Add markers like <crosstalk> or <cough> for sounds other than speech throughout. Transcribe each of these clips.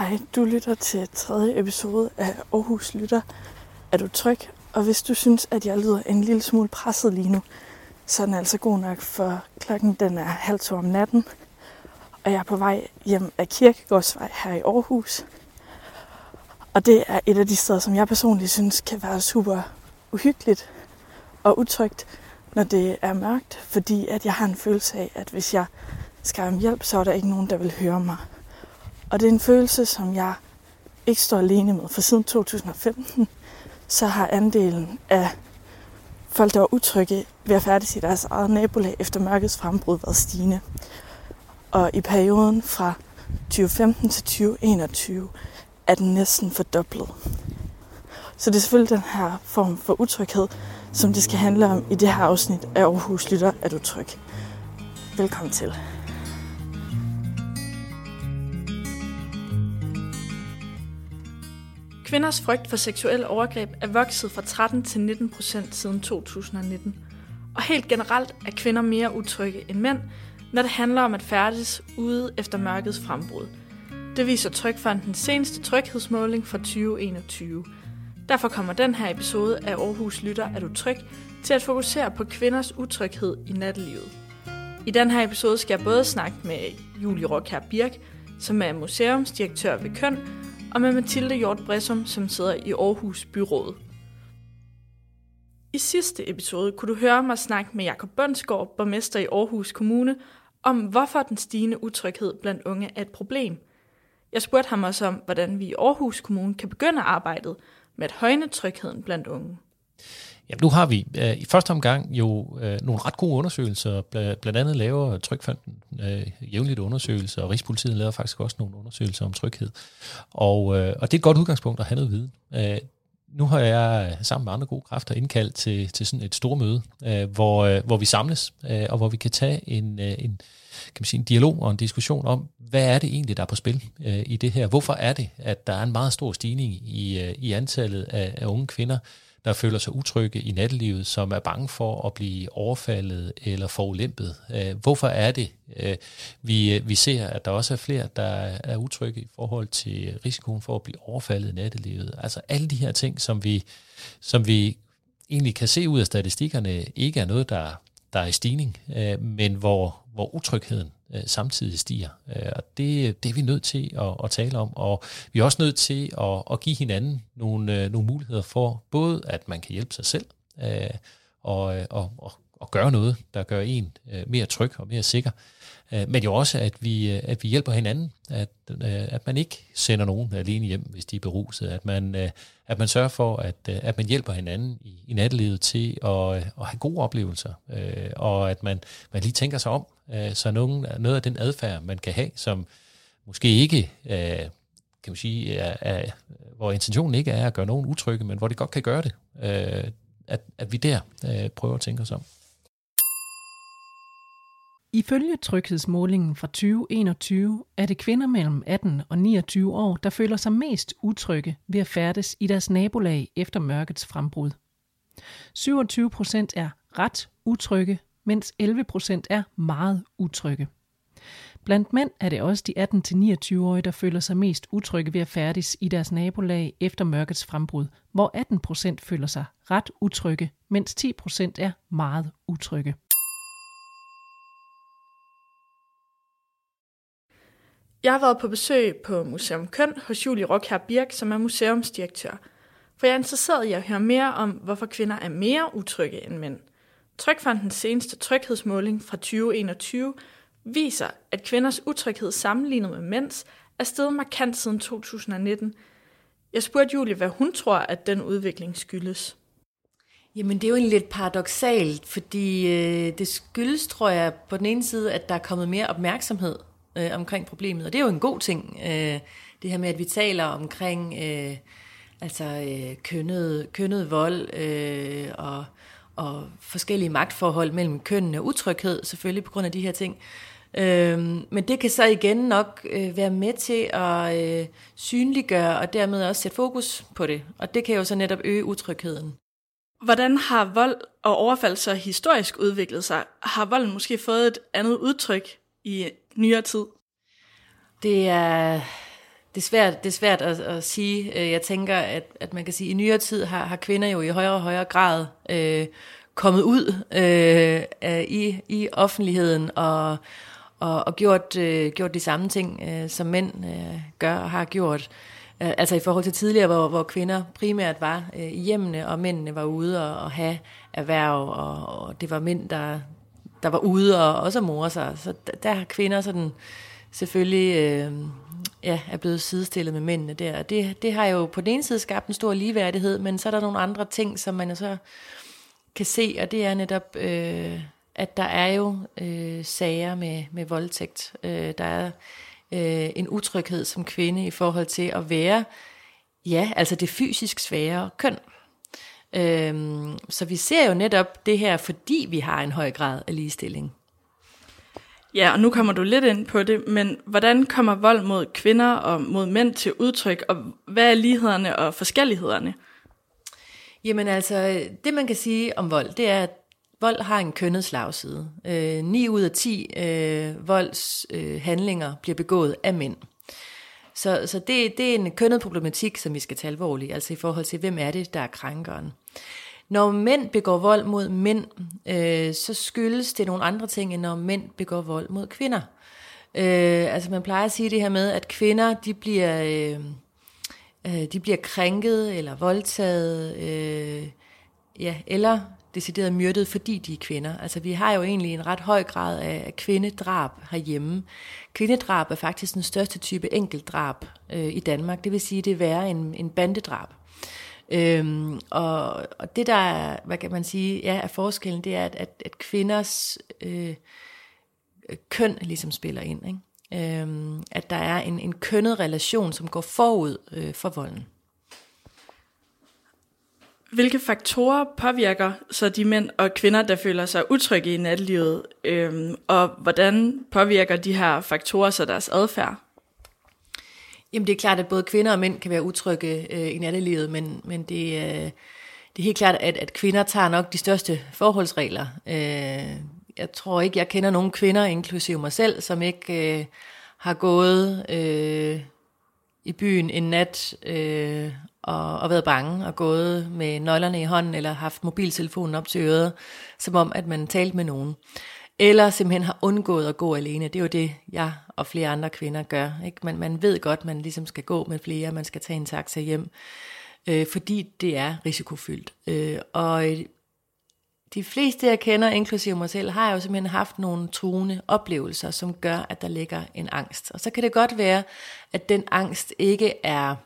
Hej, du lytter til tredje episode af Aarhus Lytter. Er du tryg? Og hvis du synes, at jeg lyder en lille smule presset lige nu, så er den altså god nok, for klokken den er halv to om natten. Og jeg er på vej hjem af Kirkegårdsvej her i Aarhus. Og det er et af de steder, som jeg personligt synes kan være super uhyggeligt og utrygt, når det er mørkt, fordi at jeg har en følelse af, at hvis jeg skal om hjælp, så er der ikke nogen, der vil høre mig. Og det er en følelse, som jeg ikke står alene med, for siden 2015, så har andelen af folk, der var utrygge ved at færdes i deres eget nabolag efter mørkets frembrud været stigende. Og i perioden fra 2015 til 2021 er den næsten fordoblet. Så det er selvfølgelig den her form for utryghed, som det skal handle om i det her afsnit af Aarhus Lytter er du tryg. Velkommen til. Kvinders frygt for seksuelle overgreb er vokset fra 13 til 19 procent siden 2019. Og helt generelt er kvinder mere utrygge end mænd, når det handler om at færdes ude efter mørkets frembrud. Det viser Trygfondens seneste tryghedsmåling fra 2021. Derfor kommer den her episode af Aarhus Lytter er du tryg til at fokusere på kvinders utryghed i nattelivet. I den her episode skal jeg både snakke med Julie Rockher Birk, som er museumsdirektør ved Køn, og med Mathilde Hjort Bressum, som sidder i Aarhus Byråd. I sidste episode kunne du høre mig snakke med Jakob Bønsgaard, borgmester i Aarhus Kommune, om hvorfor den stigende utryghed blandt unge er et problem. Jeg spurgte ham også om, hvordan vi i Aarhus Kommune kan begynde arbejdet med at højne trygheden blandt unge. Ja, nu har vi øh, i første omgang jo øh, nogle ret gode undersøgelser. Bl- blandt andet laver Trygfonden øh, jævnligt undersøgelser, og Rigspolitiet laver faktisk også nogle undersøgelser om tryghed. Og, øh, og det er et godt udgangspunkt at have noget viden. Øh, nu har jeg sammen med andre gode kræfter indkaldt til, til sådan et stort møde, øh, hvor, øh, hvor vi samles, øh, og hvor vi kan tage en, øh, en, kan man sige, en dialog og en diskussion om, hvad er det egentlig, der er på spil øh, i det her? Hvorfor er det, at der er en meget stor stigning i, øh, i antallet af, af unge kvinder, der føler sig utrygge i nattelivet, som er bange for at blive overfaldet eller forulæmpet. Øh, hvorfor er det, øh, vi, øh, vi ser, at der også er flere, der er utrygge i forhold til risikoen for at blive overfaldet i nattelivet? Altså alle de her ting, som vi, som vi egentlig kan se ud af statistikkerne, ikke er noget, der, der er i stigning, men hvor, hvor utrygheden øh, samtidig stiger. Øh, og det, det er vi nødt til at, at tale om, og vi er også nødt til at, at give hinanden nogle, øh, nogle muligheder for både, at man kan hjælpe sig selv, øh, og, øh, og, og, og gøre noget, der gør en øh, mere tryg og mere sikker, øh, men jo også, at vi, øh, at vi hjælper hinanden, at, øh, at man ikke sender nogen alene hjem, hvis de er beruset, at man, øh, at man sørger for, at, øh, at man hjælper hinanden i, i nattelivet til at, øh, at have gode oplevelser, øh, og at man, man lige tænker sig om, øh, så nogen, noget af den adfærd, man kan have, som måske ikke, øh, kan man sige, er, er, hvor intentionen ikke er at gøre nogen utrygge, men hvor det godt kan gøre det, øh, at, at vi der øh, prøver at tænke os om. Ifølge tryghedsmålingen fra 2021 er det kvinder mellem 18 og 29 år, der føler sig mest utrygge ved at færdes i deres nabolag efter mørkets frembrud. 27 procent er ret utrygge, mens 11 procent er meget utrygge. Blandt mænd er det også de 18-29-årige, der føler sig mest utrygge ved at færdes i deres nabolag efter mørkets frembrud, hvor 18 procent føler sig ret utrygge, mens 10 procent er meget utrygge. Jeg har været på besøg på Museum Køn hos Julie Rockher Birk, som er museumsdirektør. For jeg er interesseret i at høre mere om, hvorfor kvinder er mere utrygge end mænd. Trykfondens seneste tryghedsmåling fra 2021 viser, at kvinders utryghed sammenlignet med mænds er steget markant siden 2019. Jeg spurgte Julie, hvad hun tror, at den udvikling skyldes. Jamen det er jo en lidt paradoxalt, fordi øh, det skyldes, tror jeg, på den ene side, at der er kommet mere opmærksomhed øh, omkring problemet, og det er jo en god ting. Øh, det her med, at vi taler omkring øh, altså øh, kønnet, kønnet vold øh, og, og forskellige magtforhold mellem kønnene, utryghed selvfølgelig på grund af de her ting. Øh, men det kan så igen nok øh, være med til at øh, synliggøre og dermed også sætte fokus på det, og det kan jo så netop øge utrygheden. Hvordan har vold og overfald så historisk udviklet sig? Har volden måske fået et andet udtryk i nyere tid? Det er, det er svært, det er svært at, at sige. Øh, jeg tænker, at, at man kan sige, at i nyere tid har, har kvinder jo i højere og højere grad øh, kommet ud øh, i, i offentligheden og, og, og gjort, øh, gjort de samme ting, øh, som mænd øh, gør og har gjort. Øh, altså i forhold til tidligere, hvor, hvor kvinder primært var øh, i hjemmene, og mændene var ude og, og have erhverv, og, og det var mænd, der, der var ude og også mor sig. Så der, har kvinder sådan selvfølgelig øh, ja, er blevet sidestillet med mændene der. Det, det har jo på den ene side skabt en stor ligeværdighed, men så er der nogle andre ting, som man så kan se, og det er netop, øh, at der er jo øh, sager med, med voldtægt. Øh, der er øh, en utryghed som kvinde i forhold til at være, ja, altså det fysisk svære køn. Øhm, så vi ser jo netop det her, fordi vi har en høj grad af ligestilling. Ja, og nu kommer du lidt ind på det, men hvordan kommer vold mod kvinder og mod mænd til udtryk, og hvad er lighederne og forskellighederne? Jamen altså, det man kan sige om vold, det er, at vold har en kønnet slagside. Øh, 9 ud af 10 øh, voldshandlinger øh, bliver begået af mænd. Så, så det, det er en kønnet problematik, som vi skal tage alvorligt, altså i forhold til, hvem er det, der er krænkeren. Når mænd begår vold mod mænd, øh, så skyldes det nogle andre ting, end når mænd begår vold mod kvinder. Øh, altså man plejer at sige det her med, at kvinder de bliver, øh, øh, de bliver krænket eller voldtaget, øh, ja, eller decideret myrdet, fordi de er kvinder. Altså vi har jo egentlig en ret høj grad af kvindedrab herhjemme. Kvindedrab er faktisk den største type enkeltdrab øh, i Danmark. Det vil sige, det er værre end en bandedrab. Øhm, og, og det der er, hvad kan man sige, ja, er forskellen, det er, at, at, at kvinders øh, køn ligesom spiller ind. Ikke? Øhm, at der er en, en kønnet relation, som går forud øh, for volden. Hvilke faktorer påvirker så de mænd og kvinder, der føler sig utrygge i nattelivet, øhm, og hvordan påvirker de her faktorer så deres adfærd? Jamen det er klart, at både kvinder og mænd kan være utrygge øh, i nattelivet, men, men det, øh, det er helt klart, at, at kvinder tager nok de største forholdsregler. Øh, jeg tror ikke, jeg kender nogen kvinder, inklusive mig selv, som ikke øh, har gået øh, i byen en nat øh, og, og været bange og gået med nøglerne i hånden eller haft mobiltelefonen op til øret, som om at man talte med nogen. Eller simpelthen har undgået at gå alene. Det er jo det, jeg og flere andre kvinder gør. Ikke? Man, man ved godt, man ligesom skal gå med flere, man skal tage en taxa hjem, øh, fordi det er risikofyldt. Øh, og øh, de fleste, jeg kender, inklusive mig selv, har jo simpelthen haft nogle truende oplevelser, som gør, at der ligger en angst. Og så kan det godt være, at den angst ikke er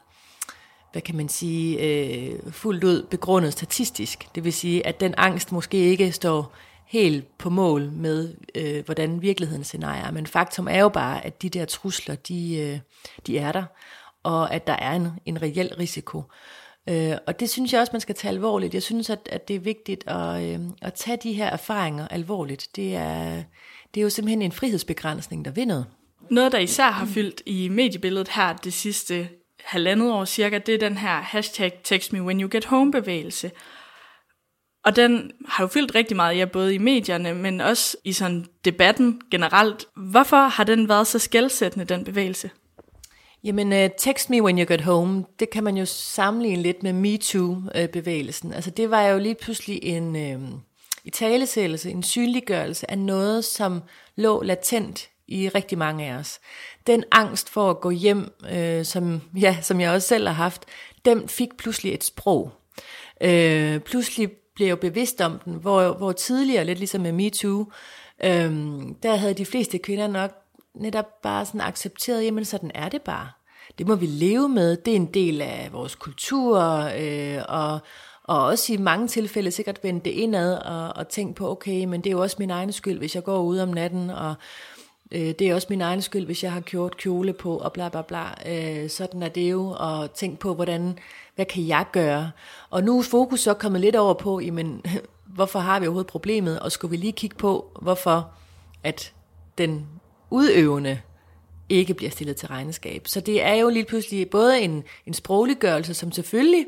hvad kan man sige, øh, fuldt ud begrundet statistisk. Det vil sige, at den angst måske ikke står helt på mål med, øh, hvordan virkeligheden scenarie er. Men faktum er jo bare, at de der trusler, de, øh, de er der, og at der er en, en reel risiko. Øh, og det synes jeg også, man skal tage alvorligt. Jeg synes, at, at det er vigtigt at, øh, at tage de her erfaringer alvorligt. Det er, det er jo simpelthen en frihedsbegrænsning, der vinder. Noget, der især har fyldt i mediebilledet her det sidste halvandet år cirka, det er den her hashtag text me when you get home bevægelse. Og den har jo fyldt rigtig meget, ja, både i medierne, men også i sådan debatten generelt. Hvorfor har den været så skældsættende, den bevægelse? Jamen, uh, text me when you get home, det kan man jo sammenligne lidt med MeToo-bevægelsen. Øh, altså, det var jo lige pludselig en øh, italesættelse, en synliggørelse af noget, som lå latent i rigtig mange af os. Den angst for at gå hjem, øh, som, ja, som jeg også selv har haft, den fik pludselig et sprog. Øh, pludselig blev jeg bevidst om den, hvor, hvor tidligere, lidt ligesom med MeToo, øh, der havde de fleste kvinder nok netop bare sådan accepteret, jamen sådan er det bare. Det må vi leve med, det er en del af vores kultur, øh, og, og også i mange tilfælde sikkert vende det indad og, og tænke på, okay, men det er jo også min egen skyld, hvis jeg går ud om natten, og øh, det er også min egen skyld, hvis jeg har gjort kjole på, og bla bla bla. Øh, sådan er det jo, og tænk på, hvordan hvad kan jeg gøre? Og nu er fokus så kommet lidt over på, jamen, <laughs> hvorfor har vi overhovedet problemet, og skulle vi lige kigge på, hvorfor at den udøvende ikke bliver stillet til regnskab. Så det er jo lige pludselig både en, en sprogliggørelse, som selvfølgelig,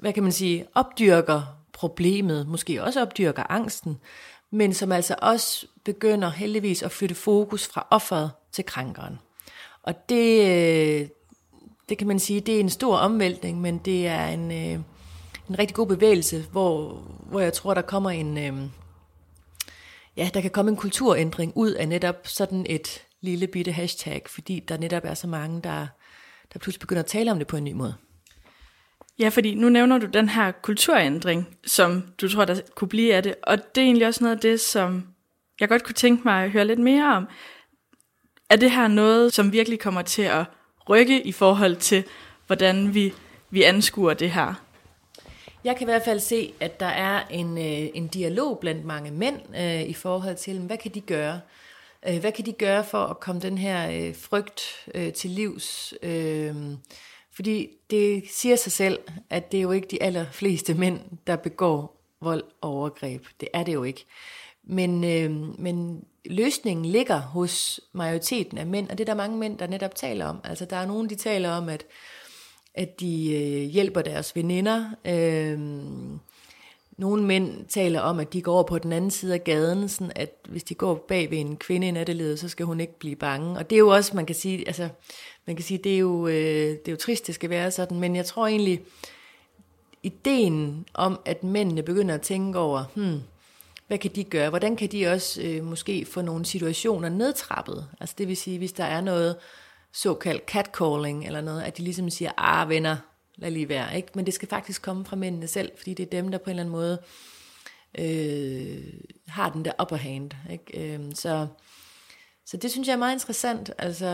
hvad kan man sige, opdyrker problemet, måske også opdyrker angsten, men som altså også begynder heldigvis at flytte fokus fra offeret til krænkeren. Og det, øh, det kan man sige, det er en stor omvæltning, men det er en, øh, en rigtig god bevægelse, hvor, hvor jeg tror, der kommer en, øh, ja, der kan komme en kulturændring ud af netop sådan et lille bitte hashtag, fordi der netop er så mange, der, der pludselig begynder at tale om det på en ny måde. Ja, fordi nu nævner du den her kulturændring, som du tror, der kunne blive af det, og det er egentlig også noget af det, som jeg godt kunne tænke mig at høre lidt mere om. Er det her noget, som virkelig kommer til at rykke i forhold til, hvordan vi, vi anskuer det her? Jeg kan i hvert fald se, at der er en, øh, en dialog blandt mange mænd øh, i forhold til, hvad kan de gøre? Øh, hvad kan de gøre for at komme den her øh, frygt øh, til livs? Øh, fordi det siger sig selv, at det er jo ikke de allerfleste mænd, der begår vold og overgreb. Det er det jo ikke. Men, øh, men løsningen ligger hos majoriteten af mænd, og det er der mange mænd, der netop taler om. Altså der er nogen, de taler om, at, at de øh, hjælper deres veninder. Øh, nogle mænd taler om, at de går over på den anden side af gaden, sådan at hvis de går bag ved en kvinde i nattelivet, så skal hun ikke blive bange. Og det er jo også, man kan sige, altså, man kan sige, det er jo, øh, det er jo trist, det skal være sådan, men jeg tror egentlig, ideen om, at mændene begynder at tænke over, hmm, hvad kan de gøre? Hvordan kan de også øh, måske få nogle situationer nedtrappet? Altså det vil sige, hvis der er noget såkaldt catcalling eller noget, at de ligesom siger, ah venner, lad lige være. Ikke? Men det skal faktisk komme fra mændene selv, fordi det er dem, der på en eller anden måde øh, har den der upper hand. Ikke? Øh, så, så det synes jeg er meget interessant, altså,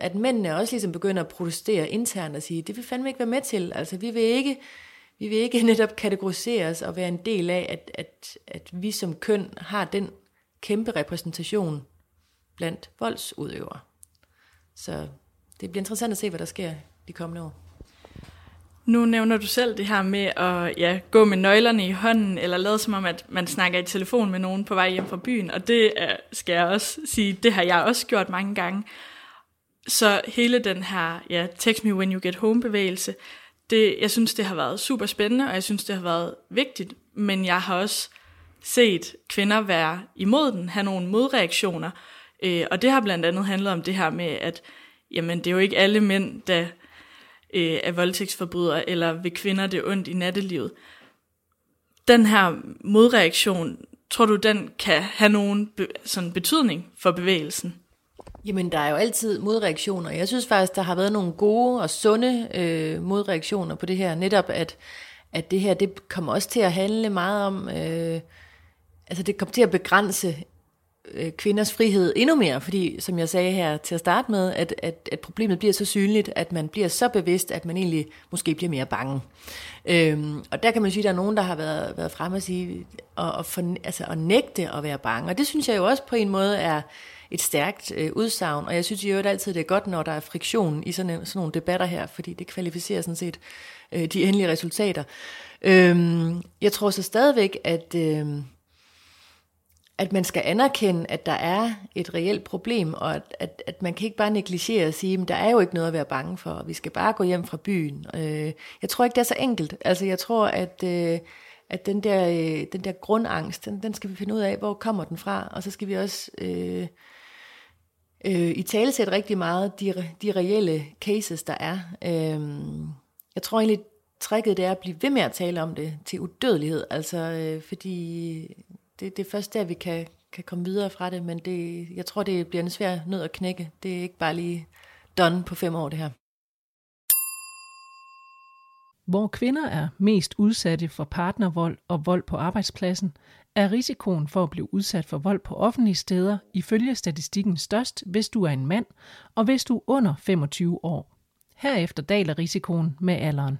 at mændene også ligesom begynder at protestere internt og sige, det vil fandme ikke være med til. Altså, vi vil ikke, vi vil ikke <laughs> netop kategoriseres og være en del af, at, at, at vi som køn har den kæmpe repræsentation blandt voldsudøvere. Så det bliver interessant at se, hvad der sker de kommende år. Nu nævner du selv det her med at ja, gå med nøglerne i hånden, eller lade som om, at man snakker i telefon med nogen på vej hjem fra byen. Og det skal jeg også sige, det har jeg også gjort mange gange. Så hele den her ja, text me when you get home bevægelse, det, jeg synes, det har været super spændende, og jeg synes, det har været vigtigt. Men jeg har også set kvinder være imod den, have nogle modreaktioner. Øh, og det har blandt andet handlet om det her med, at jamen, det er jo ikke alle mænd, der øh, af voldtægtsforbrydere, eller ved kvinder det ondt i nattelivet. Den her modreaktion, tror du, den kan have nogen be- sådan betydning for bevægelsen? Jamen, der er jo altid modreaktioner. Jeg synes faktisk, der har været nogle gode og sunde øh, modreaktioner på det her. Netop, at, at det her, det kommer også til at handle meget om... Øh, altså, det kommer til at begrænse Øh, kvinders frihed endnu mere, fordi som jeg sagde her til at starte med, at, at, at problemet bliver så synligt, at man bliver så bevidst, at man egentlig måske bliver mere bange. Øhm, og der kan man sige, at der er nogen, der har været, været frem og sige, og, og for, altså, at nægte at være bange. Og det synes jeg jo også på en måde er et stærkt øh, udsagn, og jeg synes jo altid, det er godt, når der er friktion i sådan, sådan nogle debatter her, fordi det kvalificerer sådan set øh, de endelige resultater. Øhm, jeg tror så stadigvæk, at... Øh, at man skal anerkende, at der er et reelt problem, og at, at, at man kan ikke bare negligere og sige, at der er jo ikke noget at være bange for, og vi skal bare gå hjem fra byen. Øh, jeg tror ikke, det er så enkelt. Altså, jeg tror, at, øh, at den, der, øh, den der grundangst, den, den skal vi finde ud af, hvor kommer den fra, og så skal vi også øh, øh, i tale sætte rigtig meget de, de reelle cases, der er. Øh, jeg tror egentlig, tricket det er at blive ved med at tale om det til udødelighed, altså øh, fordi det, det er først der, vi kan, kan komme videre fra det, men det, jeg tror, det bliver en svær nød at knække. Det er ikke bare lige done på fem år, det her. Hvor kvinder er mest udsatte for partnervold og vold på arbejdspladsen, er risikoen for at blive udsat for vold på offentlige steder ifølge statistikken størst, hvis du er en mand, og hvis du er under 25 år. Herefter daler risikoen med alderen.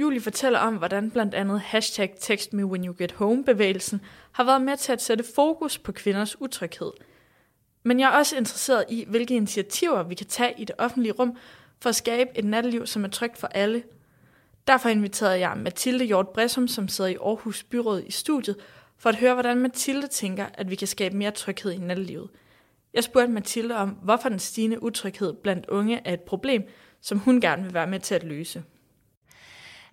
Julie fortæller om, hvordan blandt andet hashtag Text Me When You Get Home bevægelsen har været med til at sætte fokus på kvinders utryghed. Men jeg er også interesseret i, hvilke initiativer vi kan tage i det offentlige rum for at skabe et natteliv, som er trygt for alle. Derfor inviterede jeg Mathilde Hjort Bressum, som sidder i Aarhus Byråd i studiet, for at høre, hvordan Mathilde tænker, at vi kan skabe mere tryghed i nattelivet. Jeg spurgte Mathilde om, hvorfor den stigende utryghed blandt unge er et problem, som hun gerne vil være med til at løse.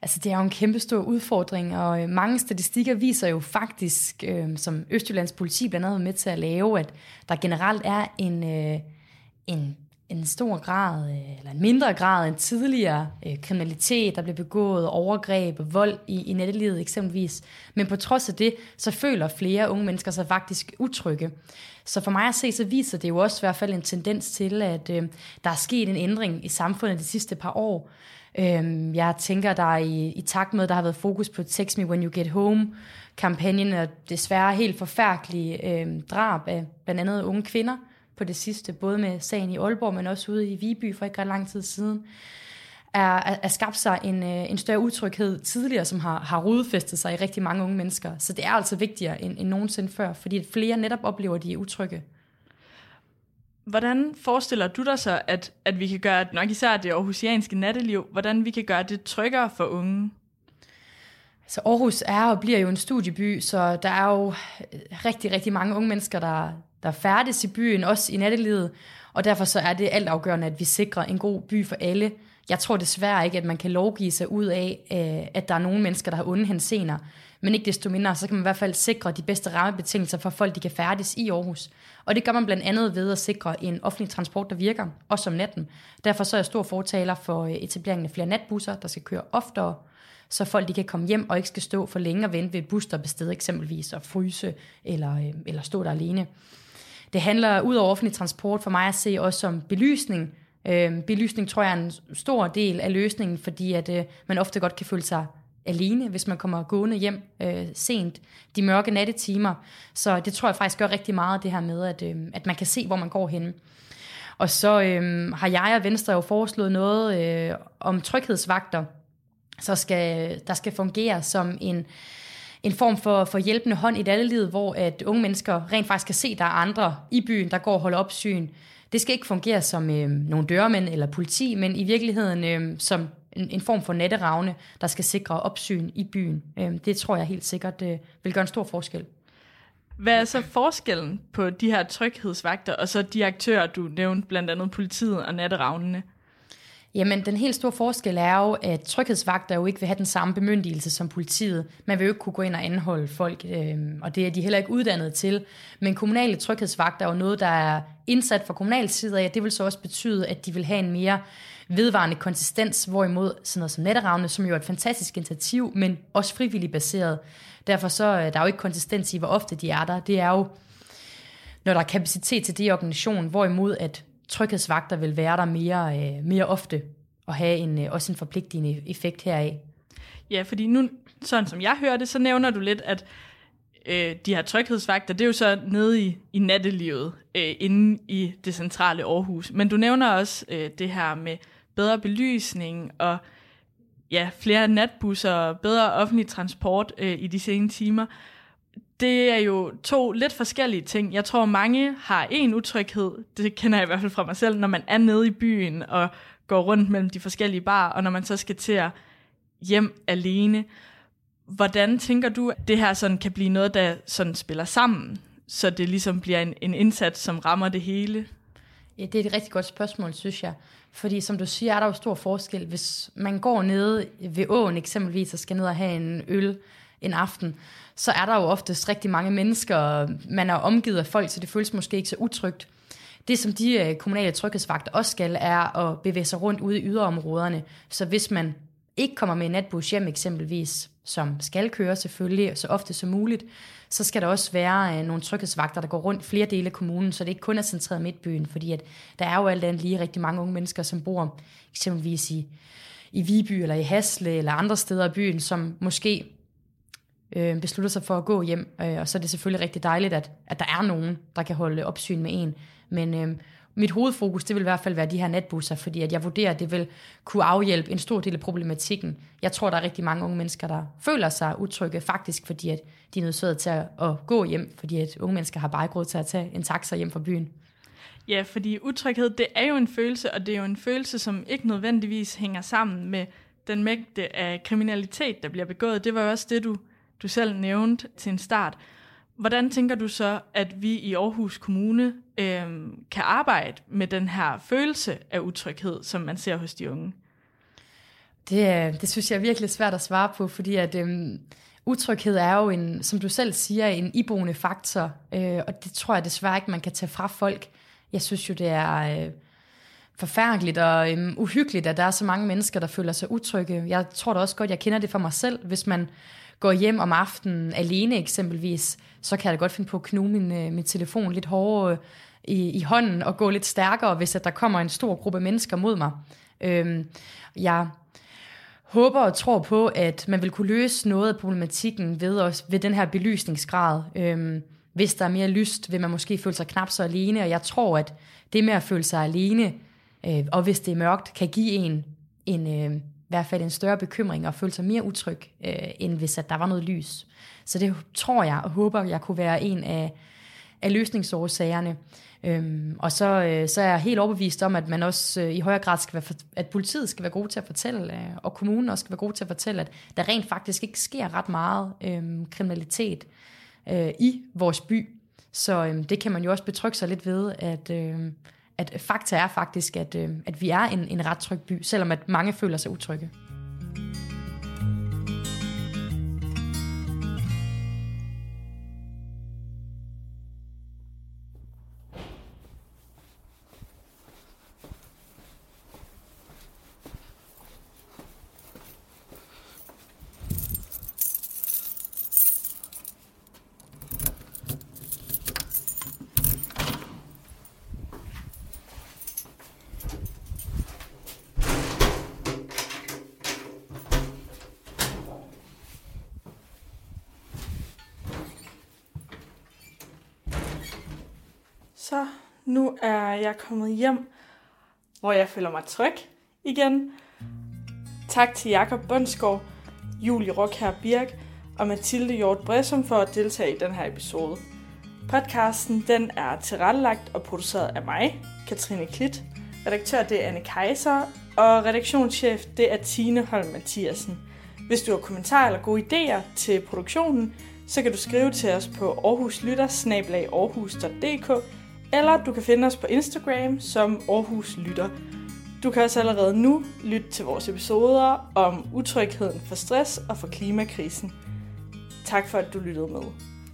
Altså det er jo en kæmpe stor udfordring, og øh, mange statistikker viser jo faktisk, øh, som Østjyllands politi blandt andet er med til at lave, at der generelt er en, øh, en en stor grad, øh, eller en mindre grad end tidligere øh, kriminalitet, der bliver begået, overgreb, vold i, i nettelivet eksempelvis. Men på trods af det, så føler flere unge mennesker sig faktisk utrygge. Så for mig at se, så viser det jo også i hvert fald en tendens til, at øh, der er sket en ændring i samfundet de sidste par år. Øhm, jeg tænker, der er i, i takt med, der har været fokus på Text Me When You Get Home, kampagnen og desværre helt forfærdelige øhm, drab af blandt andet unge kvinder, på det sidste, både med sagen i Aalborg, men også ude i Viby for ikke ret lang tid siden, er, er, er skabt sig en, øh, en større utryghed tidligere, som har, har rodfæstet sig i rigtig mange unge mennesker. Så det er altså vigtigere end, end nogensinde før, fordi flere netop oplever, at de er utrygge. Hvordan forestiller du dig så, at, at vi kan gøre, nok især det aarhusianske natteliv, hvordan vi kan gøre det tryggere for unge? Så Aarhus er og bliver jo en studieby, så der er jo øh, rigtig, rigtig mange unge mennesker, der, der færdes i byen, også i nattelivet, og derfor så er det altafgørende, at vi sikrer en god by for alle. Jeg tror desværre ikke, at man kan lovgive sig ud af, øh, at der er nogle mennesker, der har onde hensener, men ikke desto mindre, så kan man i hvert fald sikre de bedste rammebetingelser for folk, de kan færdes i Aarhus. Og det gør man blandt andet ved at sikre en offentlig transport, der virker, også om natten. Derfor så er jeg stor fortaler for øh, etableringen af flere natbusser, der skal køre oftere, så folk de kan komme hjem og ikke skal stå for længe og vente ved et busstoppested eksempelvis og fryse eller, øh, eller stå der alene. Det handler ud over offentlig transport for mig at se også om belysning. Øh, belysning tror jeg er en stor del af løsningen, fordi at øh, man ofte godt kan føle sig alene, hvis man kommer gående hjem øh, sent, de mørke nattetimer. Så det tror jeg faktisk gør rigtig meget, det her med, at, øh, at man kan se, hvor man går hen. Og så øh, har jeg og Venstre jo foreslået noget øh, om tryghedsvagter, så skal, der skal fungere som en, en form for, for hjælpende hånd i livet, hvor at unge mennesker rent faktisk kan se, at der er andre i byen, der går og holder opsyn. Det skal ikke fungere som øh, nogle dørmænd eller politi, men i virkeligheden øh, som en, en form for netteravne, der skal sikre opsyn i byen. Øh, det tror jeg helt sikkert øh, vil gøre en stor forskel. Hvad er så forskellen på de her tryghedsvagter og så de aktører, du nævnte, blandt andet politiet og natteravnene? Jamen, den helt store forskel er jo, at tryghedsvagter jo ikke vil have den samme bemyndigelse som politiet. Man vil jo ikke kunne gå ind og anholde folk, øh, og det er de heller ikke uddannet til. Men kommunale tryghedsvagter er jo noget, der er indsat fra kommunal side af. Det vil så også betyde, at de vil have en mere vedvarende konsistens, hvorimod sådan noget som Netteravne, som jo er et fantastisk initiativ, men også frivilligt baseret. Derfor så øh, der er jo ikke konsistens i, hvor ofte de er der. Det er jo, når der er kapacitet til det organisation, hvorimod at tryghedsvagter vil være der mere, øh, mere ofte og have en, øh, også en forpligtende effekt heraf. Ja, fordi nu, sådan som jeg hører det, så nævner du lidt, at øh, de her tryghedsvagter, det er jo så nede i, i nattelivet, øh, inde i det centrale Aarhus. Men du nævner også øh, det her med bedre belysning og ja, flere natbusser og bedre offentlig transport øh, i de sene timer det er jo to lidt forskellige ting. Jeg tror, mange har en utryghed, det kender jeg i hvert fald fra mig selv, når man er nede i byen og går rundt mellem de forskellige bar, og når man så skal til at hjem alene. Hvordan tænker du, at det her sådan kan blive noget, der sådan spiller sammen, så det ligesom bliver en, en indsats, som rammer det hele? Ja, det er et rigtig godt spørgsmål, synes jeg. Fordi som du siger, er der jo stor forskel. Hvis man går nede ved åen eksempelvis og skal ned og have en øl en aften, så er der jo oftest rigtig mange mennesker, man er omgivet af folk, så det føles måske ikke så utrygt. Det, som de øh, kommunale tryghedsvagter også skal, er at bevæge sig rundt ude i yderområderne. Så hvis man ikke kommer med en natbus hjem eksempelvis, som skal køre selvfølgelig så ofte som muligt, så skal der også være øh, nogle tryghedsvagter, der går rundt flere dele af kommunen, så det ikke kun er centreret midtbyen, fordi at der er jo alt andet lige rigtig mange unge mennesker, som bor eksempelvis i, i Viby eller i Hasle eller andre steder i byen, som måske øh, beslutter sig for at gå hjem. Øh, og så er det selvfølgelig rigtig dejligt, at, at der er nogen, der kan holde opsyn med en. Men øh, mit hovedfokus, det vil i hvert fald være de her natbusser, fordi at jeg vurderer, at det vil kunne afhjælpe en stor del af problematikken. Jeg tror, der er rigtig mange unge mennesker, der føler sig utrygge, faktisk fordi at de er nødt til at, at gå hjem, fordi at unge mennesker har bare ikke råd til at tage en taxa hjem fra byen. Ja, fordi utryghed, det er jo en følelse, og det er jo en følelse, som ikke nødvendigvis hænger sammen med den mængde af kriminalitet, der bliver begået. Det var jo også det, du du selv nævnte til en start. Hvordan tænker du så, at vi i Aarhus Kommune øh, kan arbejde med den her følelse af utryghed, som man ser hos de unge? Det, øh, det synes jeg er virkelig svært at svare på, fordi at øh, utryghed er jo, en, som du selv siger, en iboende faktor, øh, og det tror jeg desværre ikke, man kan tage fra folk. Jeg synes jo, det er... Øh, forfærdeligt og øh, uhyggeligt, at der er så mange mennesker, der føler sig utrygge. Jeg tror da også godt, jeg kender det for mig selv. Hvis man går hjem om aftenen alene eksempelvis, så kan jeg da godt finde på at knuge min, øh, min telefon lidt hårdere øh, i, i hånden og gå lidt stærkere, hvis at der kommer en stor gruppe mennesker mod mig. Øhm, jeg håber og tror på, at man vil kunne løse noget af problematikken ved, os, ved den her belysningsgrad. Øhm, hvis der er mere lyst, vil man måske føle sig knap så alene, og jeg tror, at det med at føle sig alene, øh, og hvis det er mørkt, kan give en en øh, hvert fald en større bekymring og følte sig mere utryg, øh, end hvis at der var noget lys. Så det tror jeg og håber, jeg kunne være en af, af løsningsårsagerne. Øhm, og så, øh, så er jeg helt overbevist om, at man også øh, i højere grad skal være, at politiet skal være gode til at fortælle, øh, og kommunen også skal være gode til at fortælle, at der rent faktisk ikke sker ret meget øh, kriminalitet øh, i vores by. Så øh, det kan man jo også betrygge sig lidt ved, at, øh, at fakta er faktisk, at, øh, at vi er en, en ret tryg by, selvom at mange føler sig utrygge. Så nu er jeg kommet hjem, hvor jeg føler mig tryg igen. Tak til Jakob Bundsgaard, Julie Rockher Birk og Mathilde Hjort Bresum for at deltage i den her episode. Podcasten den er tilrettelagt og produceret af mig, Katrine Klit. Redaktør det er Anne Kaiser, og redaktionschef det er Tine Holm Mathiasen. Hvis du har kommentarer eller gode idéer til produktionen, så kan du skrive til os på aarhuslytter.aarhus.dk eller du kan finde os på Instagram som Aarhus Lytter. Du kan også allerede nu lytte til vores episoder om utrygheden for stress og for klimakrisen. Tak for, at du lyttede med.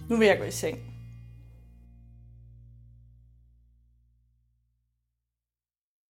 Nu vil jeg gå i seng.